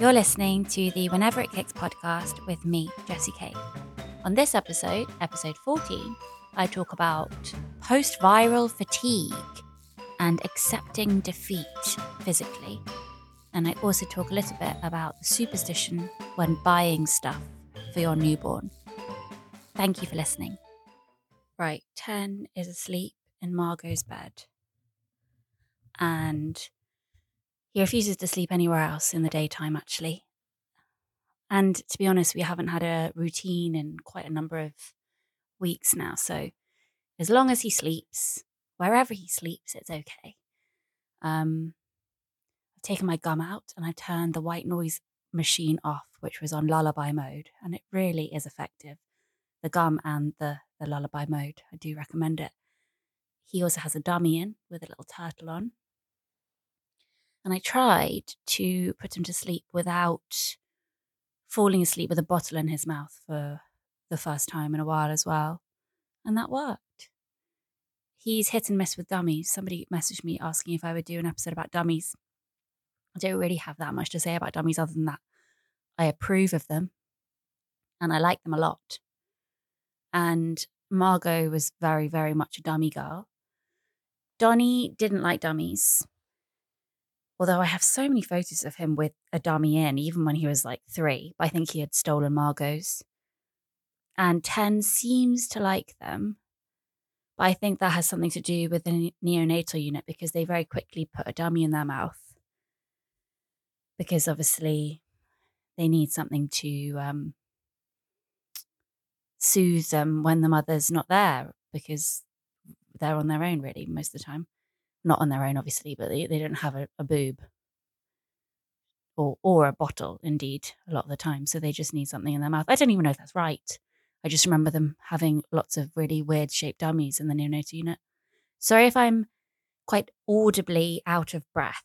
You're listening to the Whenever It Kicks podcast with me, Jessie Cave. On this episode, episode 14, I talk about post viral fatigue and accepting defeat physically. And I also talk a little bit about the superstition when buying stuff for your newborn. Thank you for listening. Right, 10 is asleep in Margot's bed. And he refuses to sleep anywhere else in the daytime, actually. And to be honest, we haven't had a routine in quite a number of weeks now. So as long as he sleeps, wherever he sleeps, it's okay. Um, I've taken my gum out and I turned the white noise machine off, which was on lullaby mode, and it really is effective. The gum and the, the lullaby mode, I do recommend it. He also has a dummy in with a little turtle on. And I tried to put him to sleep without falling asleep with a bottle in his mouth for the first time in a while as well. And that worked. He's hit and miss with dummies. Somebody messaged me asking if I would do an episode about dummies. I don't really have that much to say about dummies other than that I approve of them and I like them a lot. And Margot was very, very much a dummy girl. Donnie didn't like dummies. Although I have so many photos of him with a dummy in, even when he was like three, I think he had stolen Margot's. And 10 seems to like them. But I think that has something to do with the neonatal unit because they very quickly put a dummy in their mouth. Because obviously they need something to um, soothe them when the mother's not there because they're on their own, really, most of the time not on their own, obviously, but they, they don't have a, a boob or or a bottle, indeed, a lot of the time. So they just need something in their mouth. I don't even know if that's right. I just remember them having lots of really weird shaped dummies in the neonatal unit. Sorry if I'm quite audibly out of breath.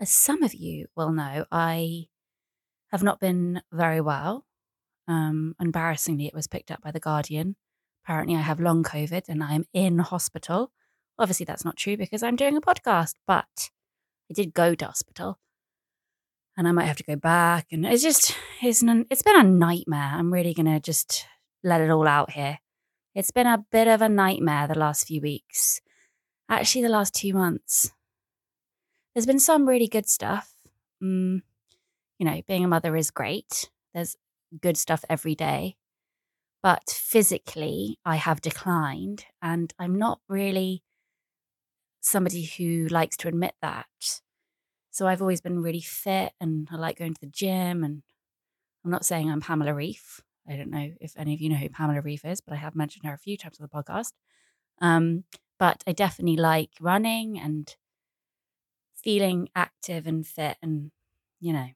As some of you will know, I have not been very well. Um, embarrassingly, it was picked up by The Guardian. Apparently, I have long COVID and I am in hospital. Obviously, that's not true because I'm doing a podcast, but I did go to hospital and I might have to go back. And it's just, it's, an, it's been a nightmare. I'm really going to just let it all out here. It's been a bit of a nightmare the last few weeks. Actually, the last two months. There's been some really good stuff. Mm, you know, being a mother is great. There's good stuff every day. But physically, I have declined and I'm not really somebody who likes to admit that. So I've always been really fit and I like going to the gym. And I'm not saying I'm Pamela Reif. I don't know if any of you know who Pamela Reif is, but I have mentioned her a few times on the podcast. Um, but I definitely like running and feeling active and fit and, you know.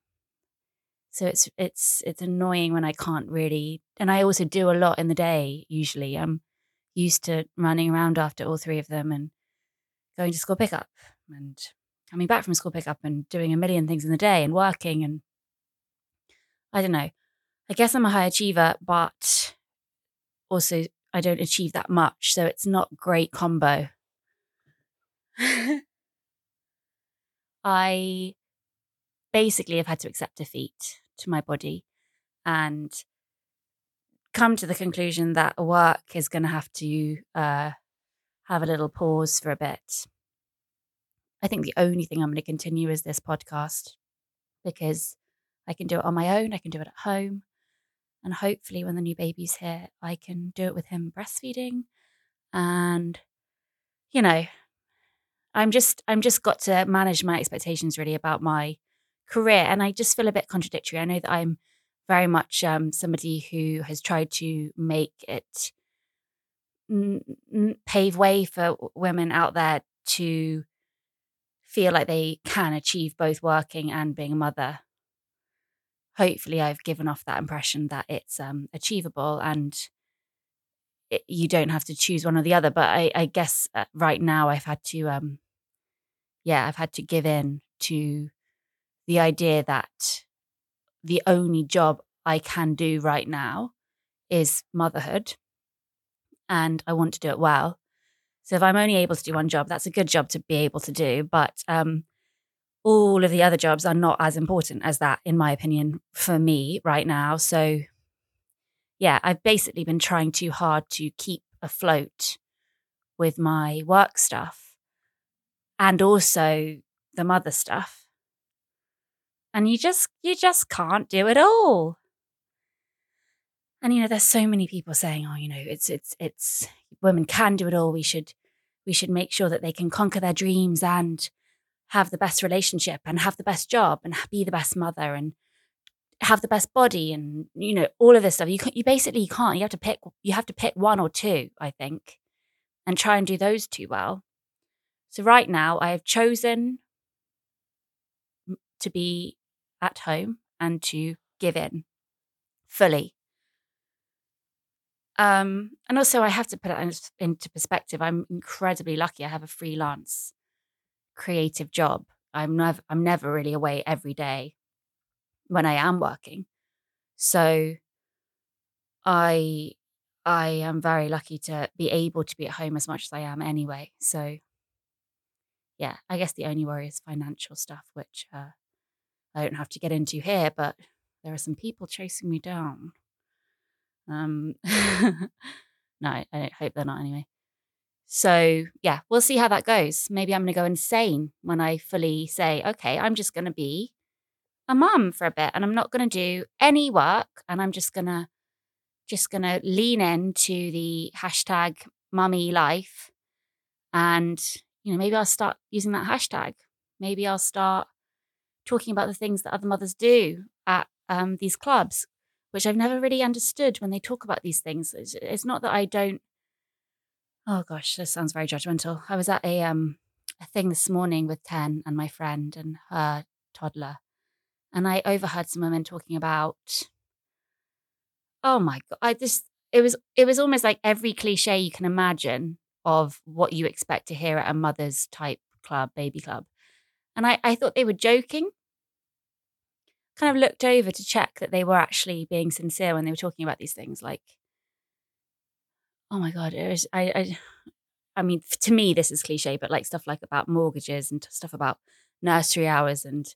So it's it's it's annoying when I can't really and I also do a lot in the day usually. I'm used to running around after all three of them and going to school pickup and coming back from school pickup and doing a million things in the day and working and I don't know. I guess I'm a high achiever, but also I don't achieve that much, so it's not great combo. I basically have had to accept defeat to my body and come to the conclusion that work is going to have to uh, have a little pause for a bit. I think the only thing I'm going to continue is this podcast because I can do it on my own, I can do it at home. And hopefully, when the new baby's here, I can do it with him breastfeeding. And, you know, I'm just, I'm just got to manage my expectations really about my career. And I just feel a bit contradictory. I know that I'm very much um, somebody who has tried to make it n- pave way for women out there to feel like they can achieve both working and being a mother. Hopefully, I've given off that impression that it's um, achievable and it, you don't have to choose one or the other. But I, I guess uh, right now I've had to, um, yeah, I've had to give in to the idea that the only job I can do right now is motherhood and I want to do it well. So if I'm only able to do one job, that's a good job to be able to do. But um, all of the other jobs are not as important as that, in my opinion, for me right now. So, yeah, I've basically been trying too hard to keep afloat with my work stuff and also the mother stuff. And you just you just can't do it all. And you know, there's so many people saying, "Oh, you know, it's it's it's women can do it all. We should we should make sure that they can conquer their dreams and have the best relationship and have the best job and be the best mother and have the best body and you know all of this stuff. You you basically can't. You have to pick you have to pick one or two i think and try and do those two well. So right now i have chosen to be at home and to give in fully um and also i have to put it into perspective i'm incredibly lucky i have a freelance creative job. I'm never I'm never really away every day when I am working. So I I am very lucky to be able to be at home as much as I am anyway. So yeah, I guess the only worry is financial stuff, which uh, I don't have to get into here, but there are some people chasing me down. Um, no, I hope they're not anyway. So, yeah, we'll see how that goes. Maybe I'm going to go insane when I fully say, okay, I'm just going to be a mum for a bit and I'm not going to do any work and I'm just going to just going to lean into the hashtag mummy life and you know maybe I'll start using that hashtag. Maybe I'll start talking about the things that other mothers do at um, these clubs, which I've never really understood when they talk about these things. It's, it's not that I don't Oh gosh, this sounds very judgmental. I was at a um a thing this morning with Ten and my friend and her toddler, and I overheard some women talking about. Oh my god! I just it was it was almost like every cliche you can imagine of what you expect to hear at a mother's type club, baby club, and I I thought they were joking. Kind of looked over to check that they were actually being sincere when they were talking about these things, like oh my god, it was I, I I mean, to me, this is cliche, but like stuff like about mortgages and stuff about nursery hours and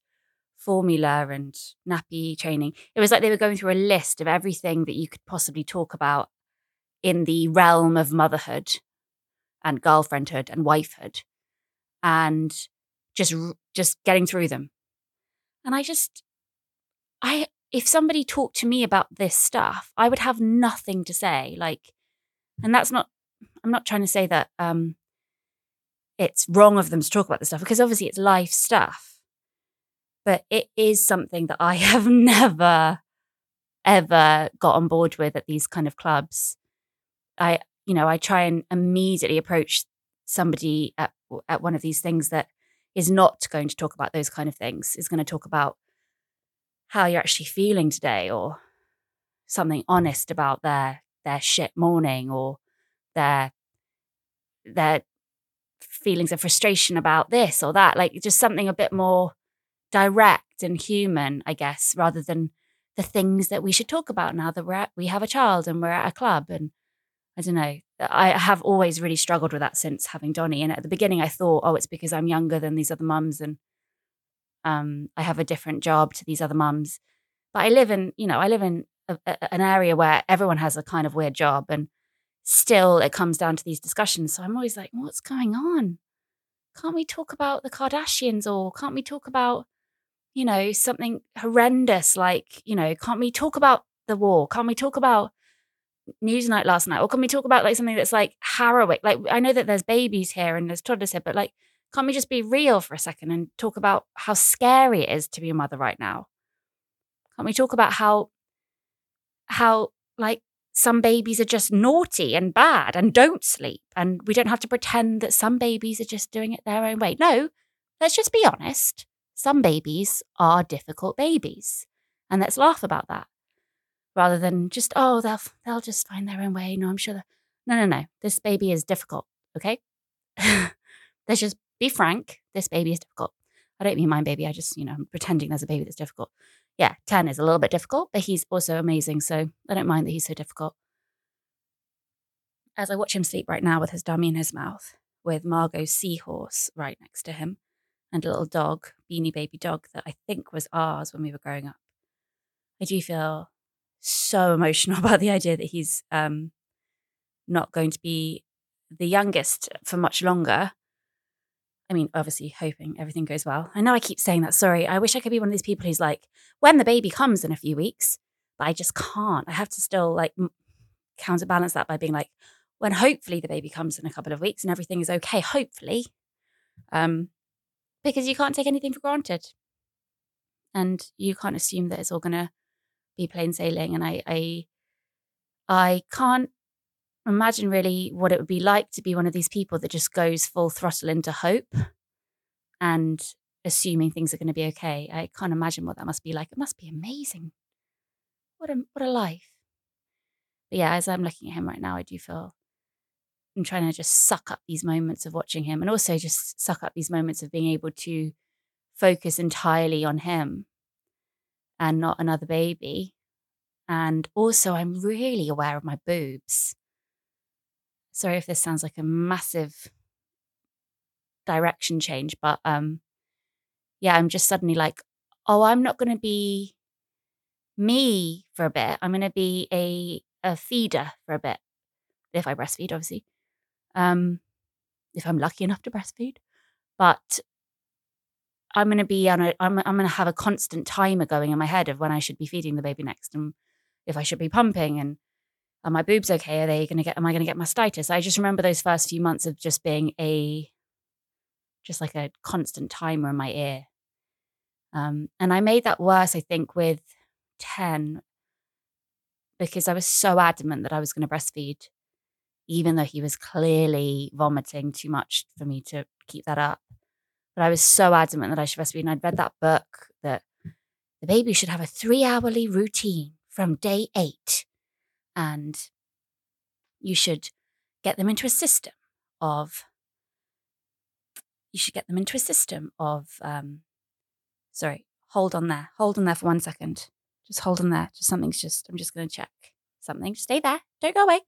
formula and nappy training. It was like they were going through a list of everything that you could possibly talk about in the realm of motherhood and girlfriendhood and wifehood and just just getting through them. And I just I if somebody talked to me about this stuff, I would have nothing to say. Like and that's not, I'm not trying to say that um, it's wrong of them to talk about this stuff because obviously it's life stuff. But it is something that I have never, ever got on board with at these kind of clubs. I, you know, I try and immediately approach somebody at, at one of these things that is not going to talk about those kind of things, is going to talk about how you're actually feeling today or something honest about their their shit morning or their their feelings of frustration about this or that like just something a bit more direct and human i guess rather than the things that we should talk about now that we're at, we have a child and we're at a club and i don't know i have always really struggled with that since having donnie. And at the beginning i thought oh it's because i'm younger than these other mums and um, i have a different job to these other mums but i live in you know i live in a, a, an area where everyone has a kind of weird job and still it comes down to these discussions. So I'm always like, what's going on? Can't we talk about the Kardashians or can't we talk about, you know, something horrendous like, you know, can't we talk about the war? Can't we talk about Newsnight last night? Or can we talk about like something that's like harrowing? Like I know that there's babies here and there's toddlers here, but like can't we just be real for a second and talk about how scary it is to be a mother right now? Can't we talk about how how like some babies are just naughty and bad and don't sleep. And we don't have to pretend that some babies are just doing it their own way. No, let's just be honest. Some babies are difficult babies. And let's laugh about that rather than just, oh, they'll, they'll just find their own way. No, I'm sure. No, no, no. This baby is difficult. Okay. let's just be frank. This baby is difficult. I don't mean my baby. I just, you know, I'm pretending there's a baby that's difficult yeah, 10 is a little bit difficult, but he's also amazing. So I don't mind that he's so difficult. As I watch him sleep right now with his dummy in his mouth, with Margot's seahorse right next to him, and a little dog, beanie baby dog, that I think was ours when we were growing up. I do feel so emotional about the idea that he's um, not going to be the youngest for much longer. I mean, obviously, hoping everything goes well. I know I keep saying that. Sorry. I wish I could be one of these people who's like, when the baby comes in a few weeks, but I just can't. I have to still like counterbalance that by being like, when hopefully the baby comes in a couple of weeks and everything is okay, hopefully, um, because you can't take anything for granted, and you can't assume that it's all going to be plain sailing. And I, I, I can't imagine really what it would be like to be one of these people that just goes full throttle into hope and assuming things are going to be okay. I can't imagine what that must be like. It must be amazing. What a what a life. But yeah, as I'm looking at him right now, I do feel I'm trying to just suck up these moments of watching him and also just suck up these moments of being able to focus entirely on him and not another baby. And also, I'm really aware of my boobs. Sorry if this sounds like a massive direction change, but um, yeah, I'm just suddenly like, oh, I'm not going to be me for a bit. I'm going to be a a feeder for a bit if I breastfeed, obviously um, if I'm lucky enough to breastfeed. But I'm going to be on a, I'm, I'm going to have a constant timer going in my head of when I should be feeding the baby next and if I should be pumping and are my boobs okay? Are they going to get, am I going to get mastitis? I just remember those first few months of just being a, just like a constant timer in my ear. Um, and I made that worse, I think, with 10 because I was so adamant that I was going to breastfeed even though he was clearly vomiting too much for me to keep that up. But I was so adamant that I should breastfeed. And I'd read that book that the baby should have a three hourly routine from day eight. And you should get them into a system of, you should get them into a system of, um, sorry, hold on there. Hold on there for one second. Just hold on there. Just something's just, I'm just going to check something. Stay there. Don't go away.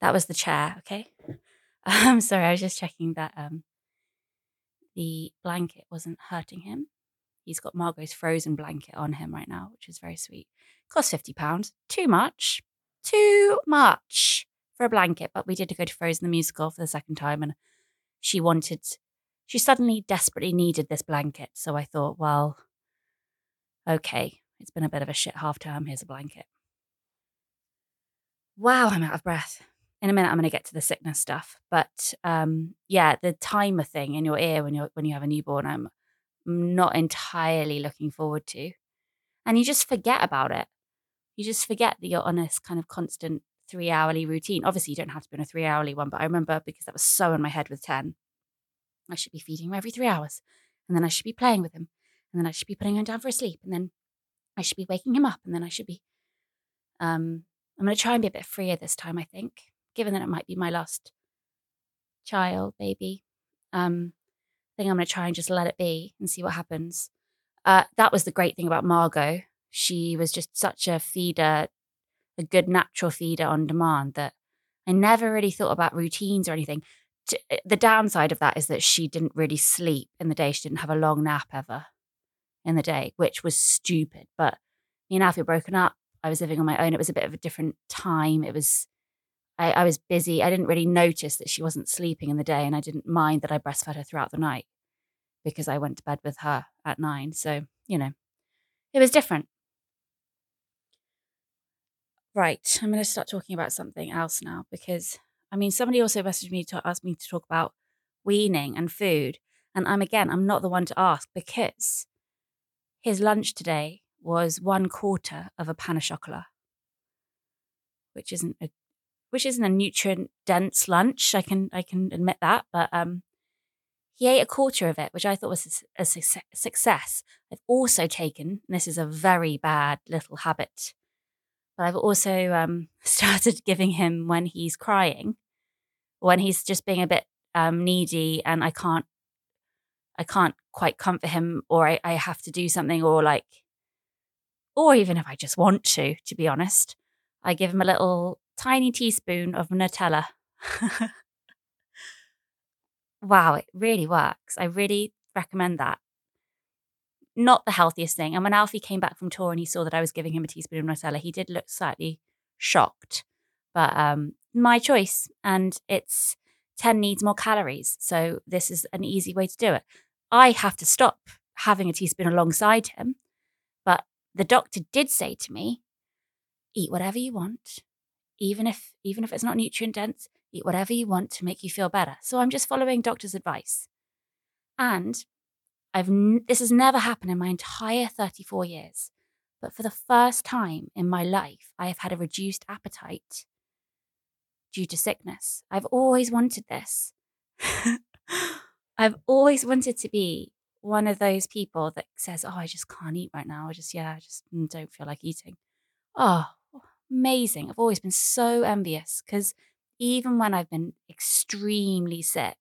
That was the chair, okay? I'm sorry, I was just checking that um, the blanket wasn't hurting him. He's got Margot's frozen blanket on him right now, which is very sweet. Cost fifty pounds. Too much. Too much for a blanket. But we did go to Frozen the musical for the second time, and she wanted. She suddenly desperately needed this blanket, so I thought, well, okay, it's been a bit of a shit half term. Here's a blanket. Wow, I'm out of breath in a minute I'm going to get to the sickness stuff, but um, yeah, the timer thing in your ear when you when you have a newborn, I'm not entirely looking forward to, and you just forget about it. You just forget that you're on this kind of constant three hourly routine. Obviously, you don't have to be on a three hourly one, but I remember because that was so in my head with ten, I should be feeding him every three hours, and then I should be playing with him, and then I should be putting him down for a sleep, and then I should be waking him up, and then I should be. Um, I'm going to try and be a bit freer this time. I think given that it might be my last child, baby, um, I think I'm going to try and just let it be and see what happens. Uh, that was the great thing about Margot. She was just such a feeder, a good natural feeder on demand that I never really thought about routines or anything. Eh, the downside of that is that she didn't really sleep in the day. She didn't have a long nap ever in the day, which was stupid. But me and Alfie were broken up. I was living on my own. It was a bit of a different time. It was I, I was busy. I didn't really notice that she wasn't sleeping in the day, and I didn't mind that I breastfed her throughout the night because I went to bed with her at nine. So, you know, it was different. Right. I'm going to start talking about something else now because, I mean, somebody also messaged me to ask me to talk about weaning and food. And I'm again, I'm not the one to ask because his lunch today was one quarter of a pain au chocolat, which isn't a which isn't a nutrient dense lunch. I can I can admit that, but um, he ate a quarter of it, which I thought was a, success. I've also taken, this is a very bad little habit, but I've also um, started giving him when he's crying, when he's just being a bit um, needy, and I can't I can't quite comfort him, or I, I have to do something, or like, or even if I just want to, to be honest. I give him a little tiny teaspoon of Nutella. wow, it really works. I really recommend that. Not the healthiest thing. And when Alfie came back from tour and he saw that I was giving him a teaspoon of Nutella, he did look slightly shocked. But um, my choice. And it's 10 needs more calories. So this is an easy way to do it. I have to stop having a teaspoon alongside him. But the doctor did say to me, eat whatever you want, even if even if it's not nutrient dense, eat whatever you want to make you feel better. So I'm just following doctor's advice. And I've n- this has never happened in my entire 34 years. But for the first time in my life, I have had a reduced appetite due to sickness. I've always wanted this. I've always wanted to be one of those people that says, Oh, I just can't eat right now. I just, yeah, I just mm, don't feel like eating. Oh, amazing. I've always been so envious because even when I've been extremely sick,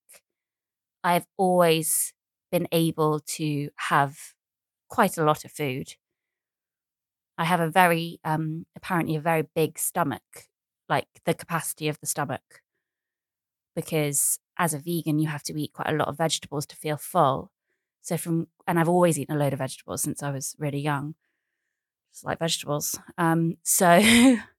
I've always been able to have quite a lot of food. I have a very, um, apparently, a very big stomach, like the capacity of the stomach, because as a vegan, you have to eat quite a lot of vegetables to feel full. So, from, and I've always eaten a load of vegetables since I was really young, just like vegetables. Um, so,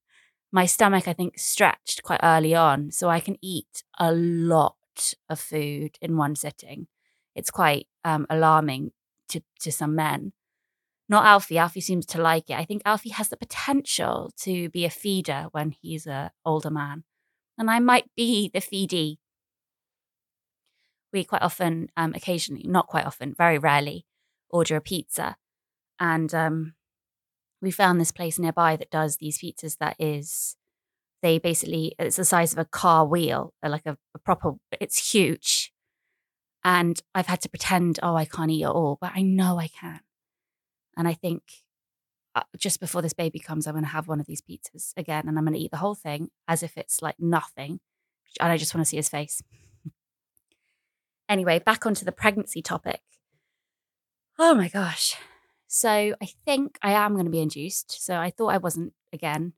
my stomach, I think, stretched quite early on. So, I can eat a lot of food in one sitting. It's quite um, alarming to, to some men. Not Alfie. Alfie seems to like it. I think Alfie has the potential to be a feeder when he's an older man. And I might be the feedee. We quite often, um, occasionally, not quite often, very rarely, order a pizza. And um, we found this place nearby that does these pizzas that is they basically it's the size of a car wheel like a, a, proper it's huge. And i've had to pretend oh i can't eat at all but i know i can. And i think uh, just before this baby comes i'm going to have one of these pizzas again and i'm going to eat the whole thing as if it's like nothing and i just want to see his face. Anyway back onto the pregnancy topic. Oh my gosh so i think i am going to be induced so i thought i wasn't again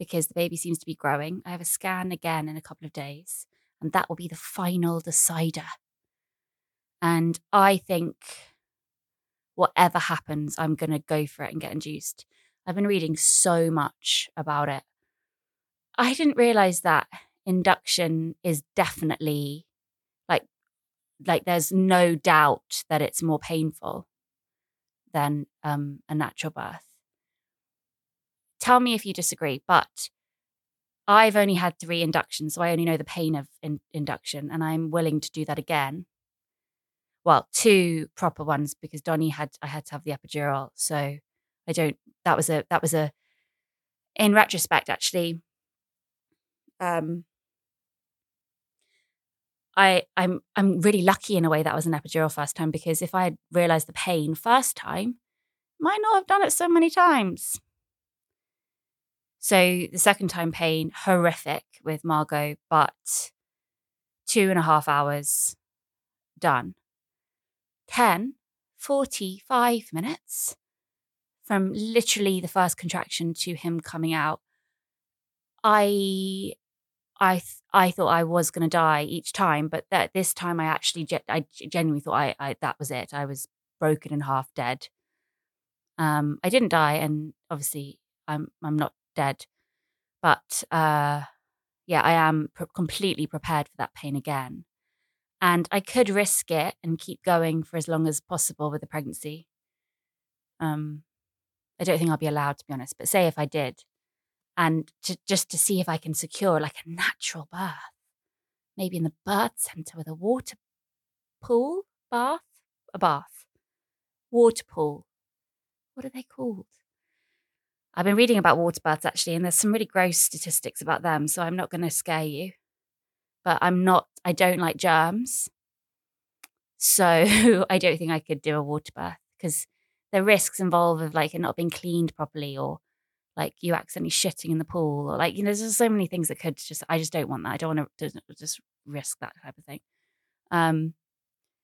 because the baby seems to be growing. I have a scan again in a couple of days, and that will be the final decider. And I think whatever happens, I'm going to go for it and get induced. I've been reading so much about it. I didn't realize that induction is definitely like like there's no doubt that it's more painful than um, a natural birth. Tell me if you disagree, but I've only had three inductions, so I only know the pain of in- induction, and I'm willing to do that again. Well, two proper ones because Donnie had I had to have the epidural, so I don't. That was a that was a. In retrospect, actually, um, I I'm I'm really lucky in a way that was an epidural first time because if I had realized the pain first time, might not have done it so many times. So the second time pain, horrific with Margot, but two and a half hours done. 10, 45 minutes from literally the first contraction to him coming out. I I I thought I was going to die each time, but that this time I actually I genuinely thought I, I that was it. I was broken and half, dead. Um, I didn't die, and obviously I'm I'm not dead. But uh, yeah, I am pr- completely prepared for that pain again. And I could risk it and keep going for as long as possible with the pregnancy. Um, I don't think I'll be allowed to be honest, but say if I did, and to, just to see if I can secure like a natural birth, maybe in the birth center with a water pool, bath, a bath, water pool. What are they called? I've been reading about water baths actually, and there's some really gross statistics about them. So I'm not going to scare you, but I'm not, I don't like germs. So I don't think I could do a water bath because the risks involved of like it not being cleaned properly or like you accidentally shitting in the pool or like, you know, there's so many things that could just, I just don't want that. I don't want to just risk that type of thing. Um,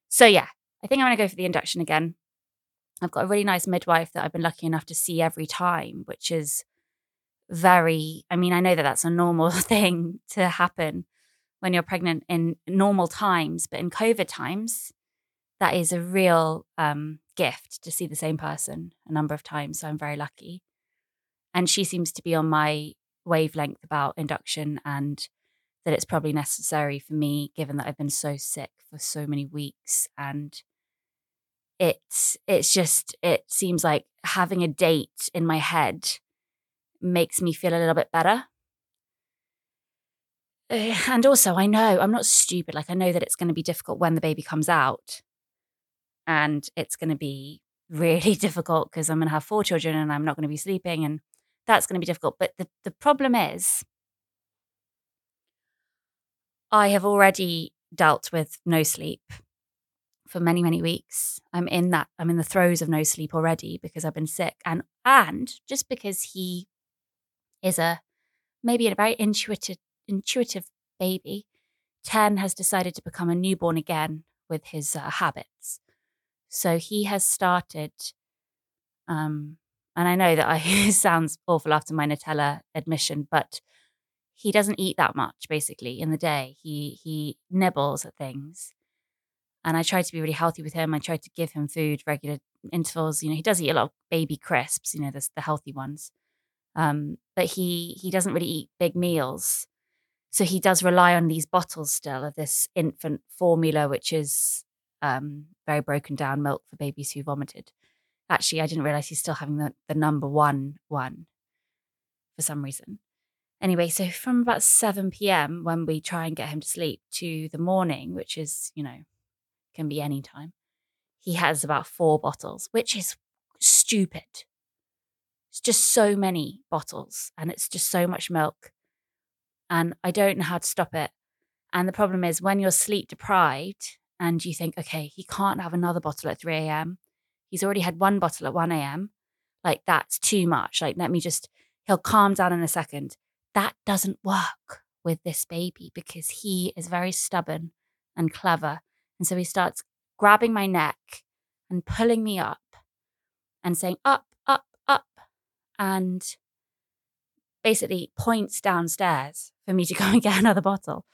so yeah, I think I'm going to go for the induction again. I've got a really nice midwife that I've been lucky enough to see every time, which is very, I mean, I know that that's a normal thing to happen when you're pregnant in normal times, but in COVID times, that is a real um, gift to see the same person a number of times. So I'm very lucky. And she seems to be on my wavelength about induction and that it's probably necessary for me, given that I've been so sick for so many weeks. And it's it's just it seems like having a date in my head makes me feel a little bit better. Eh, and also, I know I'm not stupid. Like, I know that it's going to be difficult when the baby comes out. And it's going to be really difficult because I'm going to have four children and I'm not going to be sleeping. And that's going to be difficult. But the, the problem is, I have already dealt with no sleep for many, many weeks. I'm in that, I'm in the throes of no sleep already because I've been sick. And and just because he is a maybe a very intuitive intuitive baby, Ten has decided to become a newborn again with his uh, habits. So he has started um, and I know that I sounds awful after my Nutella admission, but he doesn't eat that much basically in the day. He he nibbles at things. And I try to be really healthy with him. I try to give him food, regular intervals. You know, he does eat a lot of baby crisps, you know, the, the healthy ones. Um, but he he doesn't really eat big meals. So he does rely on these bottles still of this infant formula, which is um, very broken down milk for babies who vomited. Actually, I didn't realize he's still having the, the number one one for some reason. Anyway, so from about 7 p.m., when we try and get him to sleep, to the morning, which is, you know, can be any time, he has about four bottles, which is stupid. It's just so many bottles and it's just so much milk. And I don't know how to stop it. And the problem is when you're sleep deprived and you think, okay, he can't have another bottle at 3 a.m. He's already had one bottle at 1 a.m. Like, that's too much. Like, let me just, he'll calm down in a second. That doesn't work with this baby because he is very stubborn and clever. And so he starts grabbing my neck and pulling me up and saying, up, up, up. And basically points downstairs for me to go and get another bottle.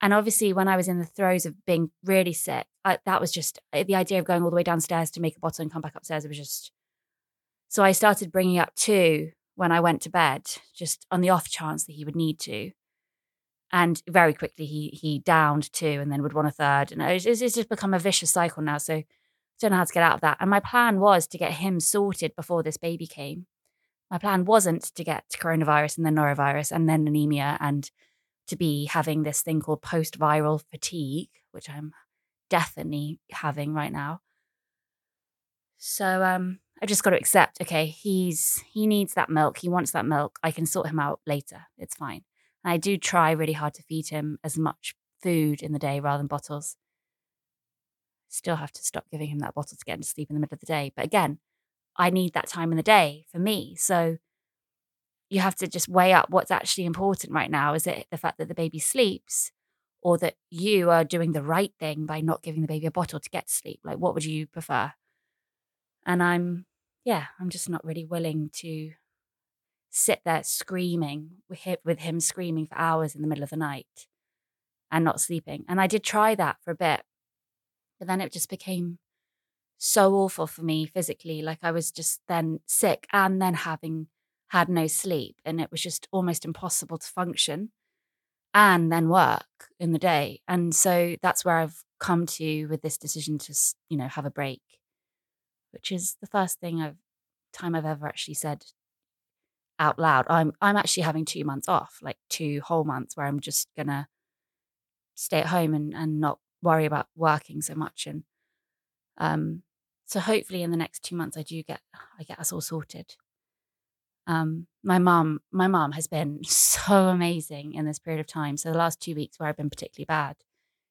And obviously, when I was in the throes of being really sick, I, that was just uh, the idea of going all the way downstairs to make a bottle and come back upstairs. It was just so I started bringing up two when I went to bed, just on the off chance that he would need to. And very quickly, he he downed two, and then would want a third, and it's, it's just become a vicious cycle now. So I don't know how to get out of that. And my plan was to get him sorted before this baby came. My plan wasn't to get coronavirus and then norovirus and then anemia and to be having this thing called post viral fatigue, which I'm definitely having right now. So um I just got to accept, okay, he's he needs that milk. He wants that milk. I can sort him out later. It's fine. And I do try really hard to feed him as much food in the day rather than bottles. Still have to stop giving him that bottle to get him to sleep in the middle of the day. But again, I need that time in the day for me. So you have to just weigh up what's actually important right now. Is it the fact that the baby sleeps or that you are doing the right thing by not giving the baby a bottle to get to sleep? Like, what would you prefer? And I'm, yeah, I'm just not really willing to sit there screaming with him, screaming for hours in the middle of the night and not sleeping. And I did try that for a bit, but then it just became so awful for me physically. Like I was just then sick and then having had no sleep and it was just almost impossible to function and then work in the day. And so that's where I've come to with this decision to, you know, have a break, which is the first thing I've time I've ever actually said out loud. I'm I'm actually having two months off, like two whole months where I'm just gonna stay at home and, and not worry about working so much. And um so hopefully in the next two months I do get I get us all sorted. Um, my mom, my mom has been so amazing in this period of time. So the last two weeks where I've been particularly bad,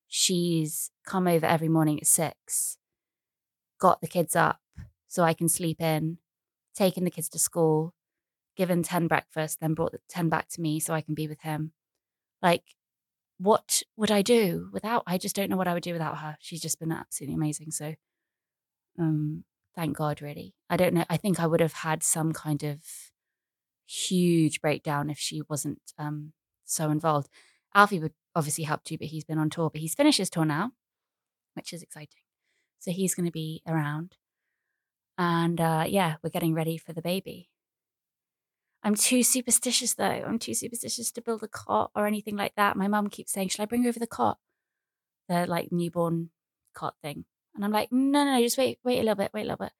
she's come over every morning at six, got the kids up so I can sleep in, taken the kids to school, given 10 breakfast, then brought the 10 back to me so I can be with him. Like, what would I do without? I just don't know what I would do without her. She's just been absolutely amazing. So, um, thank God, really. I don't know. I think I would have had some kind of huge breakdown if she wasn't um, so involved. Alfie would obviously help too, but he's been on tour. But he's finished his tour now, which is exciting. So he's going to be around. And uh, yeah, we're getting ready for the baby. I'm too superstitious though. I'm too superstitious to build a cot or anything like that. My mum keeps saying, Should I bring over the cot? The like newborn cot thing. And I'm like, No, no, no, just wait, wait a little bit, wait a little bit.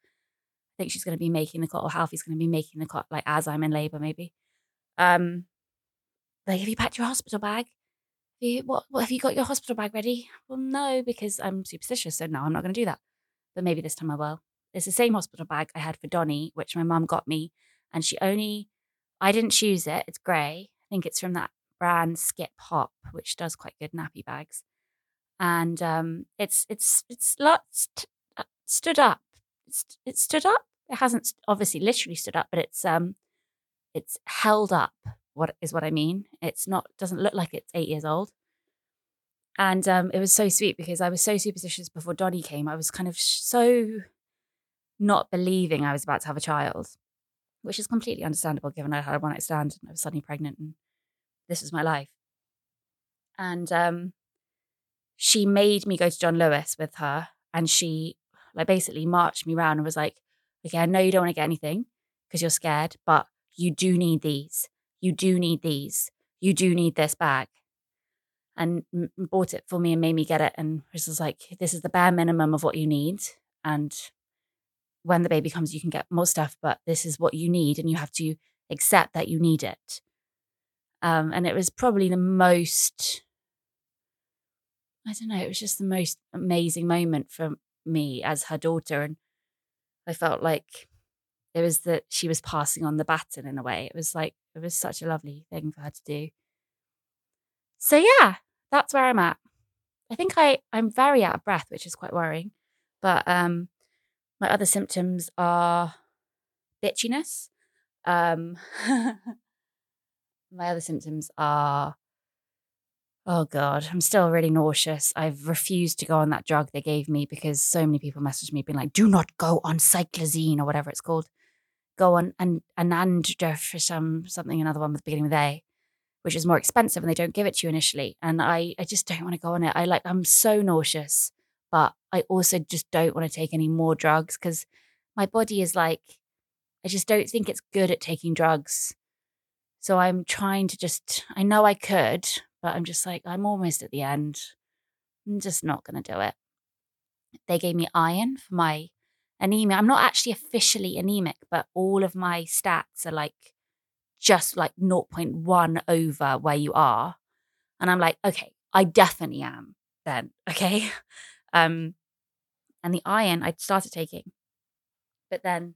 I think she's going to be making the cot, or Alfie's going to be making the cot, like as I'm in labor, maybe. Um, like, have you packed your hospital bag? Have you, what, what have you got your hospital bag ready? Well, no, because I'm superstitious, so no, I'm not going to do that. But maybe this time I will. It's the same hospital bag I had for Donnie, which my mum got me, and she only, I didn't choose it. It's grey. I think it's from that brand Skip Hop, which does quite good nappy bags, and um, it's it's it's lots uh, stood up. It stood up. It hasn't obviously literally stood up, but it's um, it's held up. What is what I mean? It's not doesn't look like it's eight years old. And um, it was so sweet because I was so superstitious before Donnie came. I was kind of so not believing I was about to have a child, which is completely understandable given I had one night stand and I was suddenly pregnant and this was my life. And um, she made me go to John Lewis with her and she like basically marched me around and was like, okay, I know you don't want to get anything because you're scared, but you do need these. You do need these. You do need this bag. And m- bought it for me and made me get it. And was like, this is the bare minimum of what you need. And when the baby comes, you can get more stuff, but this is what you need, and you have to accept that you need it. Um, and it was probably the most, I don't know, it was just the most amazing moment for me as her daughter. And I felt like it was that she was passing on the baton in a way. It was like, it was such a lovely thing for her to do. So, yeah, that's where I'm at. I think I, I'm very out of breath, which is quite worrying. But um, my other symptoms are bitchiness. Um, my other symptoms are, oh God, I'm still really nauseous. I've refused to go on that drug they gave me because so many people messaged me being like, do not go on cyclizine or whatever it's called. Go on an anandra for some something, another one with beginning with A, which is more expensive and they don't give it to you initially. And I, I just don't want to go on it. I like, I'm so nauseous but I also just don't want to take any more drugs because my body is like, I just don't think it's good at taking drugs. So I'm trying to just, I know I could, but I'm just like, I'm almost at the end. I'm just not going to do it. They gave me iron for my anemia. I'm not actually officially anemic, but all of my stats are like just like 0.1 over where you are. And I'm like, okay, I definitely am then. Okay. Um, and the iron I started taking. But then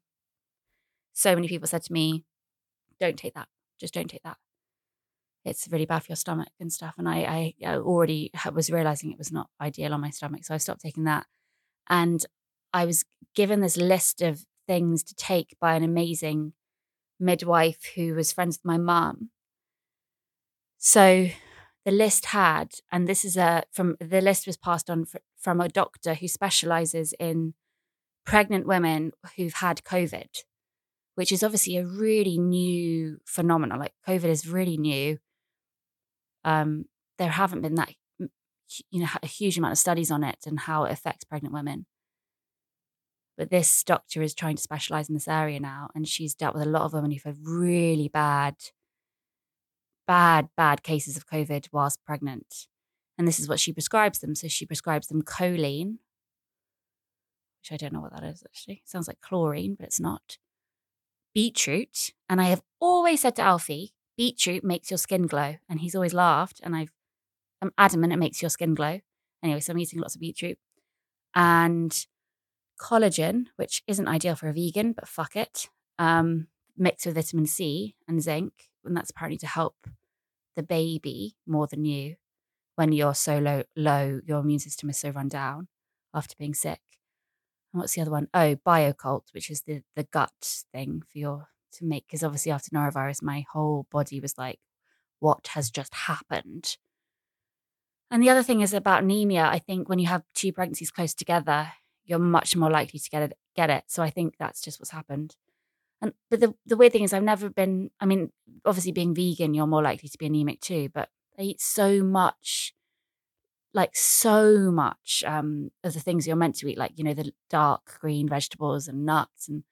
so many people said to me, don't take that. Just don't take that. It's really bad for your stomach and stuff. And I, I, already was realizing it was not ideal on my stomach. So I stopped taking that. And I was given this list of things to take by an amazing midwife who was friends with my mum. So the list had, and this is a from the list was passed on from a doctor who specializes in pregnant women who've had COVID, which is obviously a really new phenomenon. Like COVID is really new. Um, there haven't been that, you know, a huge amount of studies on it and how it affects pregnant women. But this doctor is trying to specialize in this area now, and she's dealt with a lot of women who've had really bad bad, bad cases of COVID whilst pregnant. And this is what she prescribes them. So she prescribes them choline, which I don't know what that is actually. Sounds like chlorine, but it's not. Beetroot. And I have always said to Alfie, beetroot makes your skin glow. And he's always laughed. And I've, I'm adamant it makes your skin glow. Anyway, so I'm eating lots of beetroot. And collagen, which isn't ideal for a vegan, but fuck it, um, mixed with vitamin C and zinc. And that's apparently to help the baby more than you when you're so low, low, your immune system is so run down after being sick. And what's the other one? Oh, Bio-Kult, which is the the gut thing for your to make because obviously after norovirus, my whole body was like, what has just happened? And the other thing is about anemia. I think when you have two pregnancies close together, you're much more likely to get it. Get it. So I think that's just what's happened. And but the the weird thing is I've never been I mean, obviously being vegan, you're more likely to be anemic too, but I eat so much like so much um of the things you're meant to eat, like, you know, the dark green vegetables and nuts and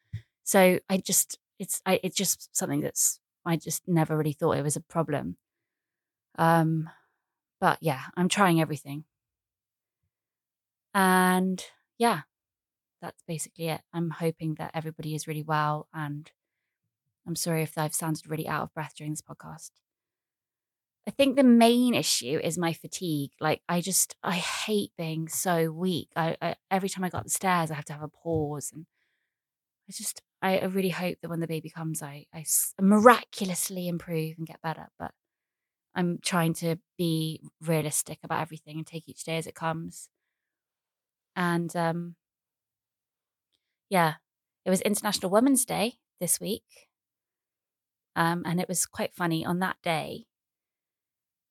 so I just it's I it's just something that's I just never really thought it was a problem. Um but yeah, I'm trying everything. And yeah, that's basically it. I'm hoping that everybody is really well and I'm sorry if I've sounded really out of breath during this podcast. I think the main issue is my fatigue. Like I just I hate being so weak. I, I every time I go up the stairs, I have to have a pause, and I just I, I really hope that when the baby comes, I miraculously improve and get better. But I'm trying to be realistic about everything and take each day as it comes. And um, yeah, it was International Women's Day this week, um, and it was quite funny on that day.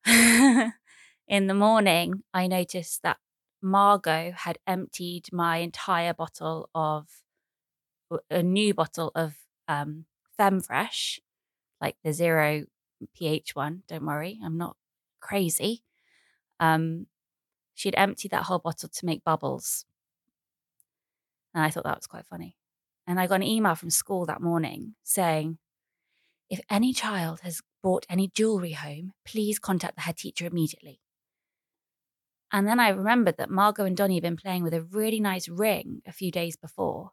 in the morning, I noticed that Margot had emptied my entire bottle of a new bottle of um, Femfresh, like the zero pH one. Don't worry, I'm not crazy. Um, she'd emptied that whole bottle to make bubbles. And I thought that was quite funny. And I got an email from school that morning saying, if any child has brought any jewellery home, please contact the head teacher immediately. And then I remembered that Margot and Donnie had been playing with a really nice ring a few days before.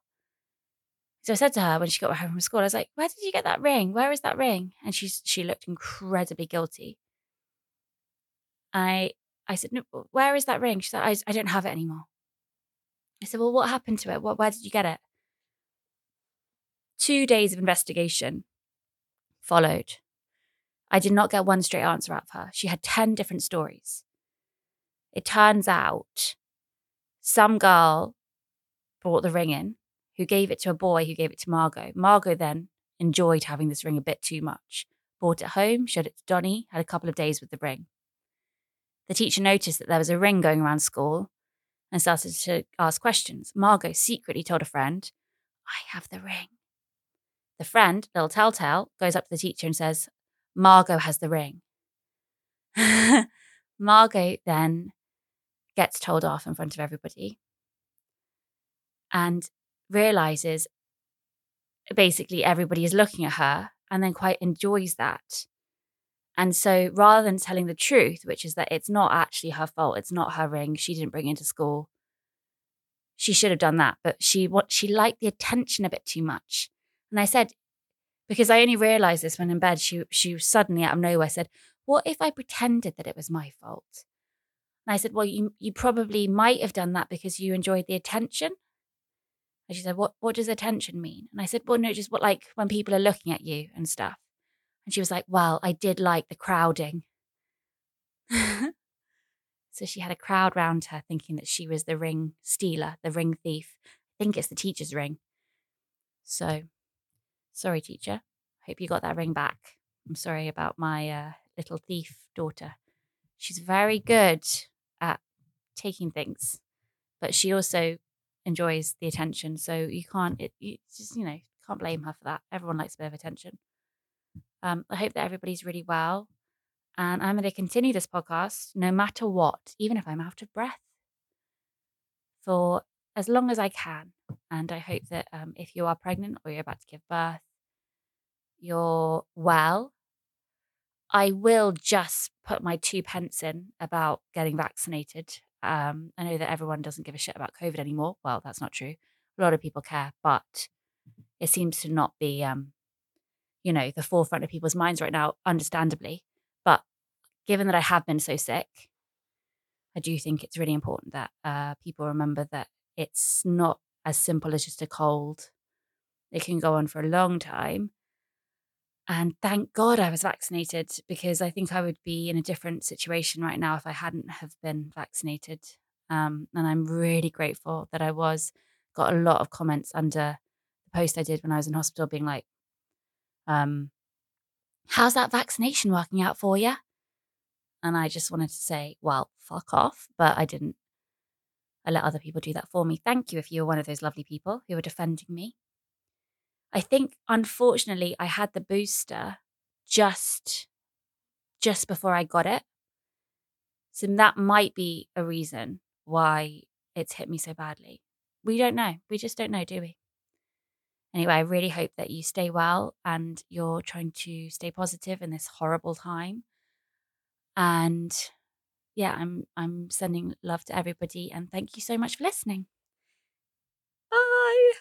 So I said to her when she got home from school, I was like, Where did you get that ring? Where is that ring? And she, she looked incredibly guilty. I, I said, no, Where is that ring? She said, I, I don't have it anymore. I said, Well, what happened to it? What, where did you get it? Two days of investigation followed. I did not get one straight answer out of her. She had 10 different stories. It turns out some girl brought the ring in who gave it to a boy who gave it to Margot. Margot then enjoyed having this ring a bit too much, brought it home, showed it to Donnie, had a couple of days with the ring. The teacher noticed that there was a ring going around school and started to ask questions. Margot secretly told a friend, I have the ring. The friend, little telltale, goes up to the teacher and says, Margot has the ring. Margot then gets told off in front of everybody and realizes basically everybody is looking at her and then quite enjoys that. And so rather than telling the truth, which is that it's not actually her fault, it's not her ring, she didn't bring it into school. She should have done that, but she what she liked the attention a bit too much. And I said, because I only realized this when in bed, she she suddenly out of nowhere said, What if I pretended that it was my fault? And I said, Well, you you probably might have done that because you enjoyed the attention. And she said, What what does attention mean? And I said, Well, no, just what like when people are looking at you and stuff. And she was like, Well, I did like the crowding. so she had a crowd round her thinking that she was the ring stealer, the ring thief. I think it's the teacher's ring. So sorry, teacher. Hope you got that ring back. I'm sorry about my uh, little thief daughter. She's very good at taking things, but she also enjoys the attention. So you can't, it, you just, you know, can't blame her for that. Everyone likes a bit of attention. Um, I hope that everybody's really well. And I'm going to continue this podcast no matter what, even if I'm out of breath, for as long as I can. And I hope that um, if you are pregnant or you're about to give birth, you're well. I will just put my two pence in about getting vaccinated. Um, I know that everyone doesn't give a shit about COVID anymore. Well, that's not true. A lot of people care, but it seems to not be, um, you know, the forefront of people's minds right now, understandably. But given that I have been so sick, I do think it's really important that uh, people remember that it's not as simple as just a cold. It can go on for a long time. And thank God I was vaccinated because I think I would be in a different situation right now if I hadn't have been vaccinated. Um, and I'm really grateful that I was. Got a lot of comments under the post I did when I was in hospital, being like, um, "How's that vaccination working out for you?" And I just wanted to say, "Well, fuck off," but I didn't. I let other people do that for me. Thank you if you were one of those lovely people who were defending me. I think unfortunately I had the booster just just before I got it. So that might be a reason why it's hit me so badly. We don't know. We just don't know, do we? Anyway, I really hope that you stay well and you're trying to stay positive in this horrible time. And yeah, I'm I'm sending love to everybody and thank you so much for listening. Bye.